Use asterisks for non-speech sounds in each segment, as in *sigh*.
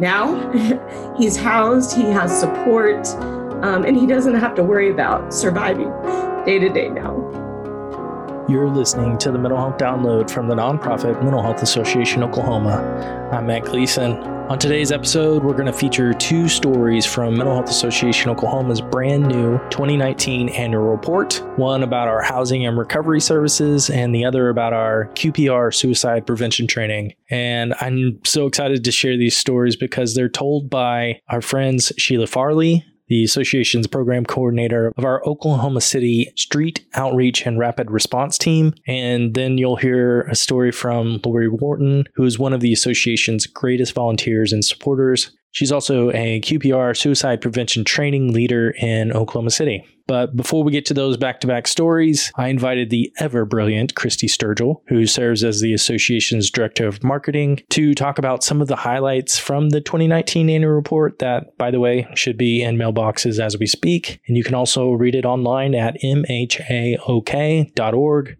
now *laughs* he's housed, he has support, um, and he doesn't have to worry about surviving day to day now. You're listening to the Mental Health Download from the nonprofit Mental Health Association Oklahoma. I'm Matt Gleason. On today's episode, we're going to feature two stories from Mental Health Association Oklahoma's brand new 2019 annual report one about our housing and recovery services, and the other about our QPR suicide prevention training. And I'm so excited to share these stories because they're told by our friends Sheila Farley, the association's program coordinator of our Oklahoma City Street Outreach and Rapid Response Team. And then you'll hear a story from Lori Wharton, who is one of the association's greatest volunteers and supporters. She's also a QPR suicide prevention training leader in Oklahoma City. But before we get to those back to back stories, I invited the ever brilliant Christy Sturgill, who serves as the association's director of marketing, to talk about some of the highlights from the 2019 annual report that, by the way, should be in mailboxes as we speak. And you can also read it online at mhaok.org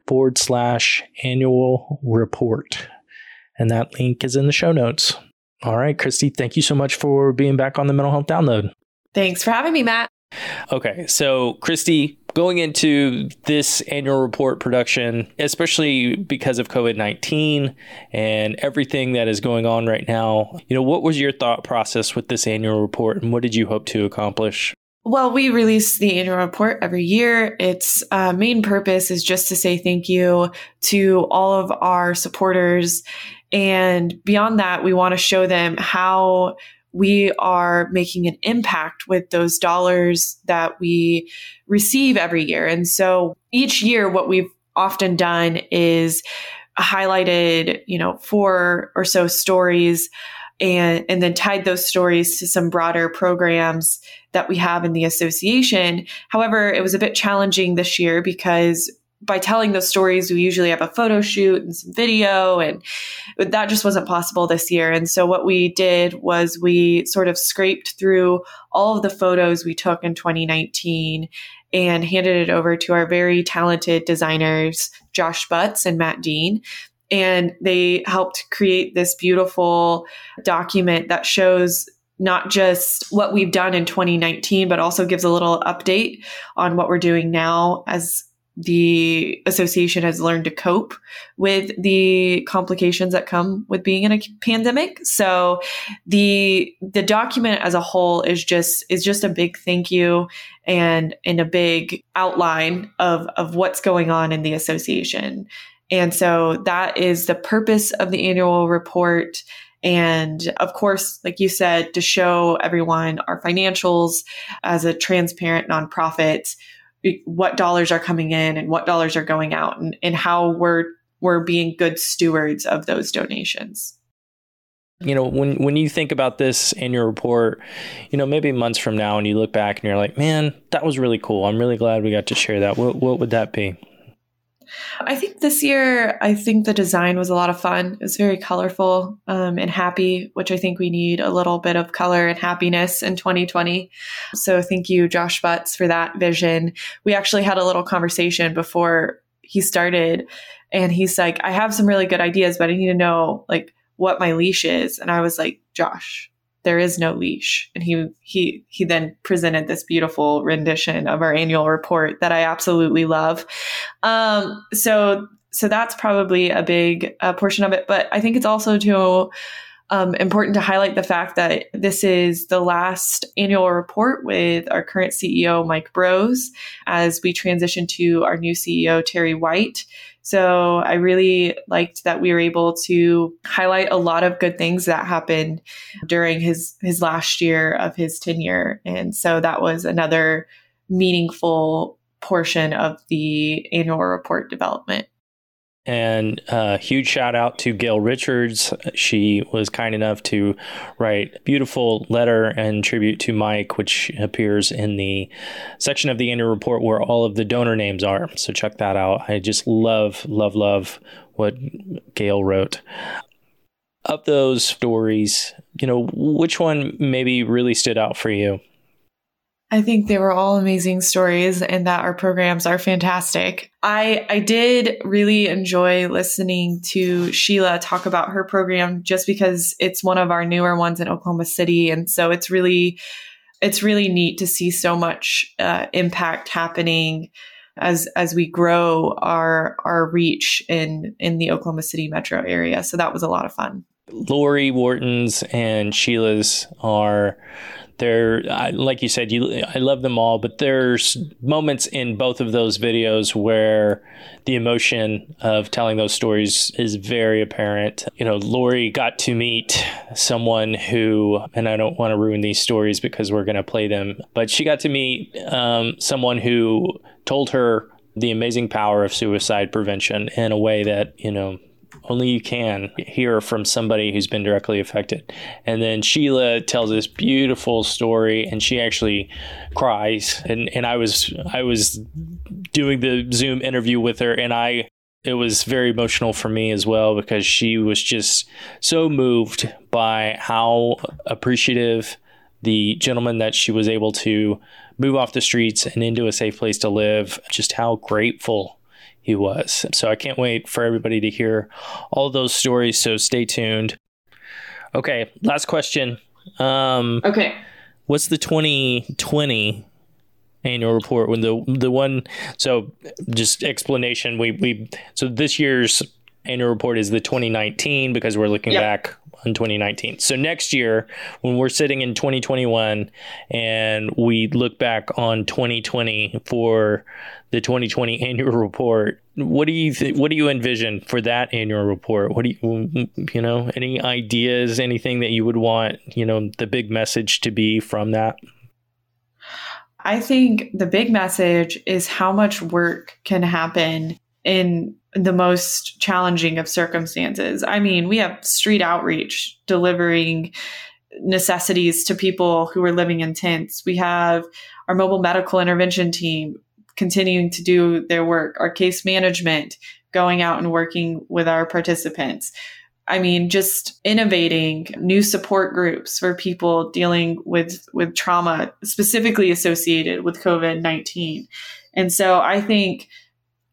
forward slash annual report. And that link is in the show notes. All right, Christy, thank you so much for being back on the Mental Health Download. Thanks for having me, Matt. Okay, so Christy, going into this annual report production, especially because of COVID 19 and everything that is going on right now, you know, what was your thought process with this annual report and what did you hope to accomplish? Well, we release the annual report every year. Its uh, main purpose is just to say thank you to all of our supporters and beyond that, we want to show them how we are making an impact with those dollars that we receive every year. And so each year, what we've often done is highlighted, you know, four or so stories and, and then tied those stories to some broader programs that we have in the association. However, it was a bit challenging this year because by telling those stories, we usually have a photo shoot and some video, and that just wasn't possible this year. And so, what we did was we sort of scraped through all of the photos we took in 2019 and handed it over to our very talented designers, Josh Butts and Matt Dean. And they helped create this beautiful document that shows not just what we've done in 2019, but also gives a little update on what we're doing now as the association has learned to cope with the complications that come with being in a pandemic. So the the document as a whole is just is just a big thank you and in a big outline of of what's going on in the association. And so that is the purpose of the annual report. And of course, like you said, to show everyone our financials as a transparent nonprofit what dollars are coming in and what dollars are going out and, and how we're we're being good stewards of those donations. You know when when you think about this in your report you know maybe months from now and you look back and you're like man that was really cool. I'm really glad we got to share that. What, what would that be I think this year, I think the design was a lot of fun. It was very colorful um, and happy, which I think we need a little bit of color and happiness in 2020. So thank you, Josh Butts, for that vision. We actually had a little conversation before he started, and he's like, I have some really good ideas, but I need to know like what my leash is. And I was like, Josh, there is no leash. And he he he then presented this beautiful rendition of our annual report that i absolutely love. Um, so so that's probably a big uh, portion of it. But i think it's also to um, important to highlight the fact that this is the last annual report with our current CEO, Mike Brose, as we transition to our new CEO, Terry White. So I really liked that we were able to highlight a lot of good things that happened during his his last year of his tenure. And so that was another meaningful portion of the annual report development. And a uh, huge shout out to Gail Richards. She was kind enough to write a beautiful letter and tribute to Mike, which appears in the section of the annual report where all of the donor names are. So check that out. I just love, love, love what Gail wrote. Of those stories, you know, which one maybe really stood out for you? I think they were all amazing stories and that our programs are fantastic. I I did really enjoy listening to Sheila talk about her program just because it's one of our newer ones in Oklahoma City and so it's really it's really neat to see so much uh, impact happening as as we grow our our reach in in the Oklahoma City metro area. So that was a lot of fun. Lori Wharton's and Sheila's are they're like you said you I love them all but there's moments in both of those videos where the emotion of telling those stories is very apparent. You know Lori got to meet someone who and I don't want to ruin these stories because we're going to play them but she got to meet um, someone who told her the amazing power of suicide prevention in a way that you know only you can hear from somebody who's been directly affected. And then Sheila tells this beautiful story and she actually cries. And, and I was I was doing the Zoom interview with her and I it was very emotional for me as well because she was just so moved by how appreciative the gentleman that she was able to move off the streets and into a safe place to live, just how grateful he was. So I can't wait for everybody to hear all those stories. So stay tuned. Okay, last question. Um, okay. What's the 2020 annual report when the the one so just explanation we we so this year's annual report is the 2019 because we're looking yep. back on 2019. So next year, when we're sitting in 2021 and we look back on 2020 for the 2020 *laughs* annual report, what do you th- what do you envision for that annual report? What do you you know any ideas, anything that you would want you know the big message to be from that? I think the big message is how much work can happen in the most challenging of circumstances. I mean, we have street outreach delivering necessities to people who are living in tents. We have our mobile medical intervention team continuing to do their work, our case management going out and working with our participants. I mean, just innovating new support groups for people dealing with, with trauma specifically associated with COVID 19. And so I think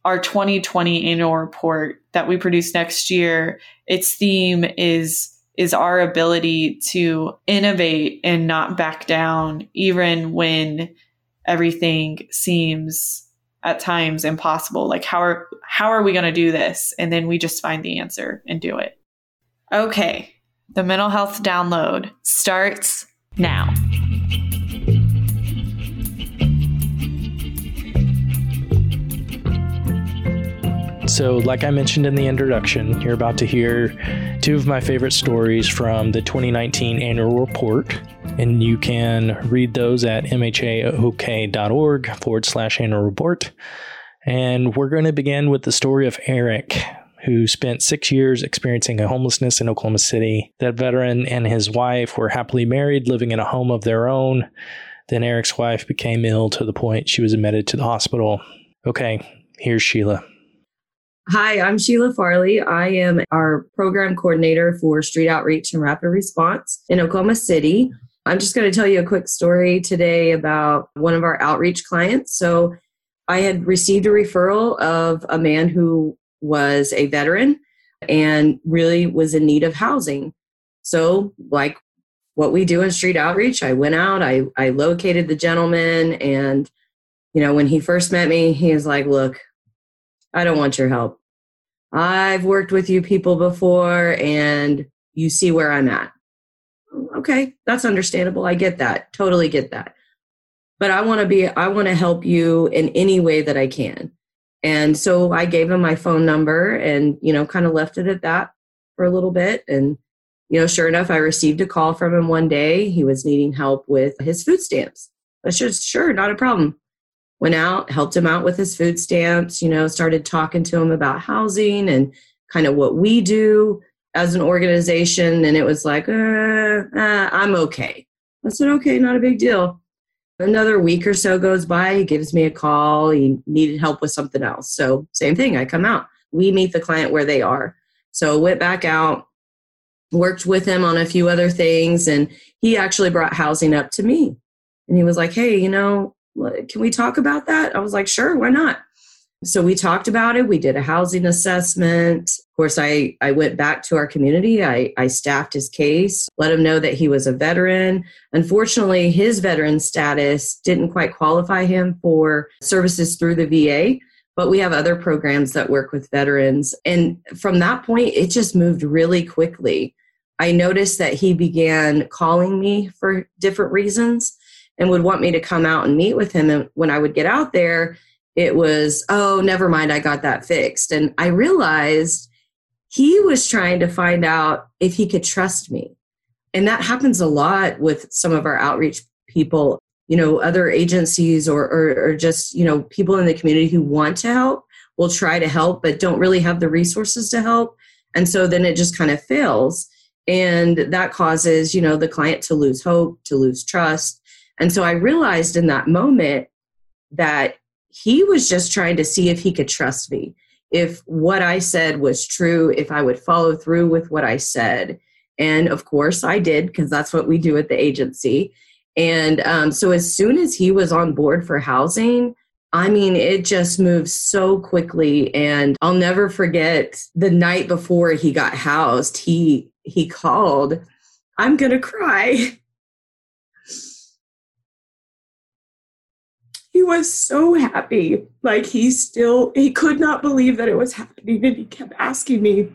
our 2020 annual report that we produce next year, its theme is is our ability to innovate and not back down even when everything seems at times impossible. Like how are how are we going to do this? And then we just find the answer and do it. Okay the mental health download starts now So, like I mentioned in the introduction, you're about to hear two of my favorite stories from the 2019 annual report. And you can read those at mhaok.org forward slash annual report. And we're going to begin with the story of Eric, who spent six years experiencing homelessness in Oklahoma City. That veteran and his wife were happily married, living in a home of their own. Then Eric's wife became ill to the point she was admitted to the hospital. Okay, here's Sheila. Hi, I'm Sheila Farley. I am our program coordinator for Street Outreach and Rapid Response in Oklahoma City. I'm just going to tell you a quick story today about one of our outreach clients. So, I had received a referral of a man who was a veteran and really was in need of housing. So, like what we do in street outreach, I went out, I, I located the gentleman, and you know, when he first met me, he was like, Look, I don't want your help. I've worked with you people before and you see where I'm at. Okay, that's understandable. I get that. Totally get that. But I want to be I want to help you in any way that I can. And so I gave him my phone number and, you know, kind of left it at that for a little bit and you know, sure enough, I received a call from him one day. He was needing help with his food stamps. I said, sure, not a problem went out, helped him out with his food stamps, you know, started talking to him about housing and kind of what we do as an organization. And it was like, uh, uh, I'm okay. I said, okay, not a big deal. Another week or so goes by, he gives me a call. He needed help with something else. So, same thing, I come out. We meet the client where they are. So, I went back out, worked with him on a few other things, and he actually brought housing up to me And he was like, Hey, you know, can we talk about that? I was like, Sure, why not? So we talked about it. We did a housing assessment. Of course, I, I went back to our community. I, I staffed his case, let him know that he was a veteran. Unfortunately, his veteran status didn't quite qualify him for services through the VA, but we have other programs that work with veterans. And from that point, it just moved really quickly. I noticed that he began calling me for different reasons and would want me to come out and meet with him. And when I would get out there, it was, oh, never mind, I got that fixed. And I realized he was trying to find out if he could trust me. And that happens a lot with some of our outreach people, you know, other agencies or, or, or just, you know, people in the community who want to help will try to help, but don't really have the resources to help. And so then it just kind of fails. And that causes, you know, the client to lose hope, to lose trust. And so I realized in that moment that he was just trying to see if he could trust me, if what I said was true, if I would follow through with what I said. And of course, I did because that's what we do at the agency. And um, so, as soon as he was on board for housing, I mean, it just moved so quickly. And I'll never forget the night before he got housed, he he called. I'm gonna cry. *laughs* he was so happy. Like he still, he could not believe that it was happening. And he kept asking me,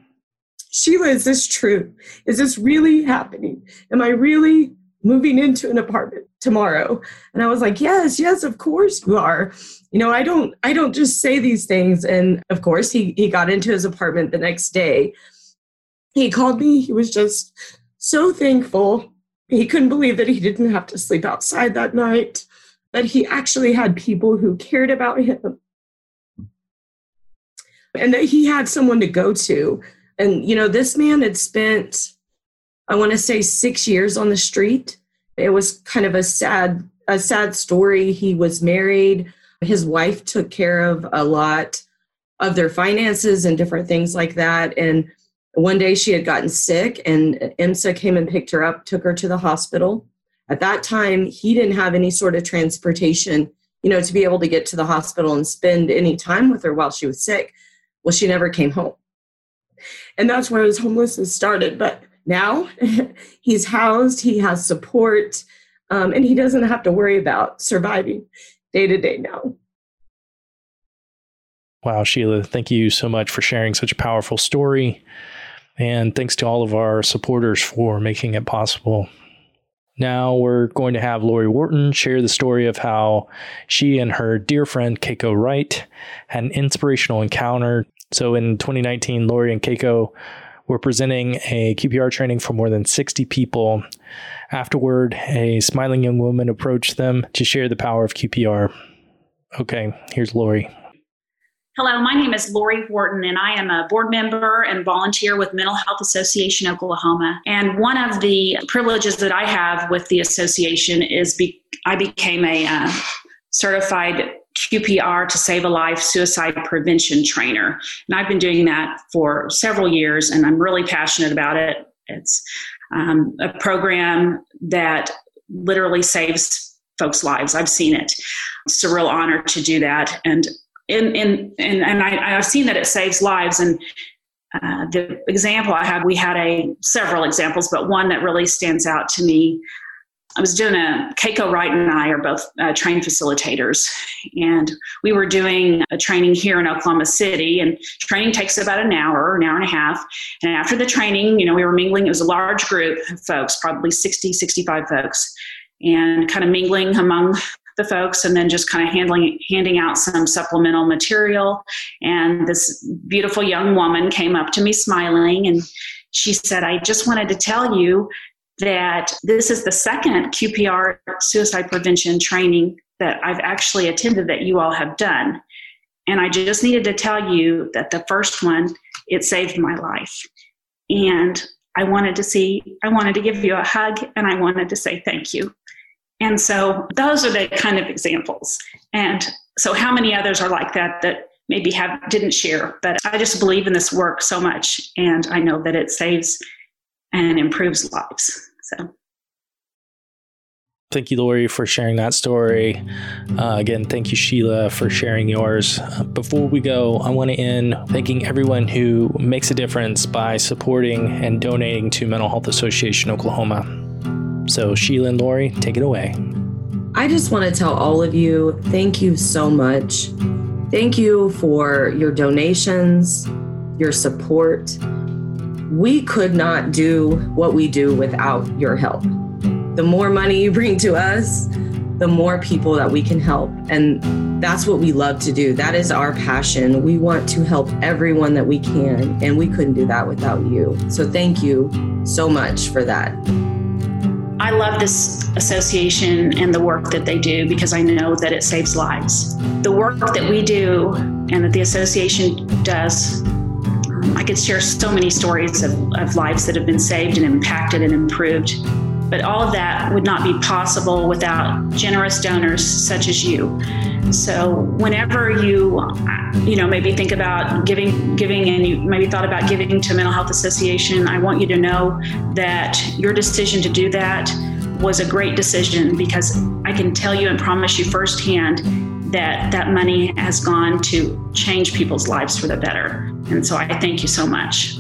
Sheila, is this true? Is this really happening? Am I really moving into an apartment tomorrow? And I was like, Yes, yes, of course you are. You know, I don't I don't just say these things. And of course he he got into his apartment the next day. He called me, he was just so thankful. He couldn't believe that he didn't have to sleep outside that night that he actually had people who cared about him and that he had someone to go to. And, you know, this man had spent, I want to say, six years on the street. It was kind of a sad, a sad story. He was married. His wife took care of a lot of their finances and different things like that. And one day she had gotten sick, and EMSA came and picked her up, took her to the hospital. At that time, he didn't have any sort of transportation, you know, to be able to get to the hospital and spend any time with her while she was sick. Well, she never came home. And that's where his homelessness started. But now *laughs* he's housed, he has support, um, and he doesn't have to worry about surviving day to day now. Wow, Sheila, thank you so much for sharing such a powerful story. And thanks to all of our supporters for making it possible. Now we're going to have Lori Wharton share the story of how she and her dear friend Keiko Wright had an inspirational encounter. So in 2019, Lori and Keiko were presenting a QPR training for more than 60 people. Afterward, a smiling young woman approached them to share the power of QPR. Okay, here's Lori. Hello, my name is Lori Wharton, and I am a board member and volunteer with Mental Health Association Oklahoma. And one of the privileges that I have with the association is be- I became a uh, certified QPR to Save a Life suicide prevention trainer. And I've been doing that for several years, and I'm really passionate about it. It's um, a program that literally saves folks' lives. I've seen it. It's a real honor to do that. And in, in, in and I, I've seen that it saves lives. And uh, the example I had, we had a several examples, but one that really stands out to me. I was doing a Keiko Wright and I are both uh, trained facilitators, and we were doing a training here in Oklahoma City. And training takes about an hour, an hour and a half. And after the training, you know, we were mingling. It was a large group of folks, probably 60, 65 folks, and kind of mingling among the folks and then just kind of handling handing out some supplemental material. And this beautiful young woman came up to me smiling and she said i just wanted to tell you that this is the second qpr suicide prevention training that i've actually attended that you all have done. And i just needed to tell you that the first one it saved my life. And i wanted to see i wanted to give you a hug and i wanted to say thank you and so those are the kind of examples. And so how many others are like that that maybe have didn't share, but I just believe in this work so much and I know that it saves and improves lives. So Thank you, Lori, for sharing that story. Uh, again, thank you, Sheila, for sharing yours. Before we go, I want to end thanking everyone who makes a difference by supporting and donating to Mental Health Association Oklahoma. So, Sheila and Lori, take it away. I just want to tell all of you thank you so much. Thank you for your donations, your support. We could not do what we do without your help. The more money you bring to us, the more people that we can help. And that's what we love to do. That is our passion. We want to help everyone that we can, and we couldn't do that without you. So thank you so much for that. I love this association and the work that they do because I know that it saves lives. The work that we do and that the association does, um, I could share so many stories of, of lives that have been saved and impacted and improved. But all of that would not be possible without generous donors such as you. So whenever you, you know, maybe think about giving, giving, and you maybe thought about giving to Mental Health Association, I want you to know that your decision to do that was a great decision because I can tell you and promise you firsthand that that money has gone to change people's lives for the better. And so I thank you so much.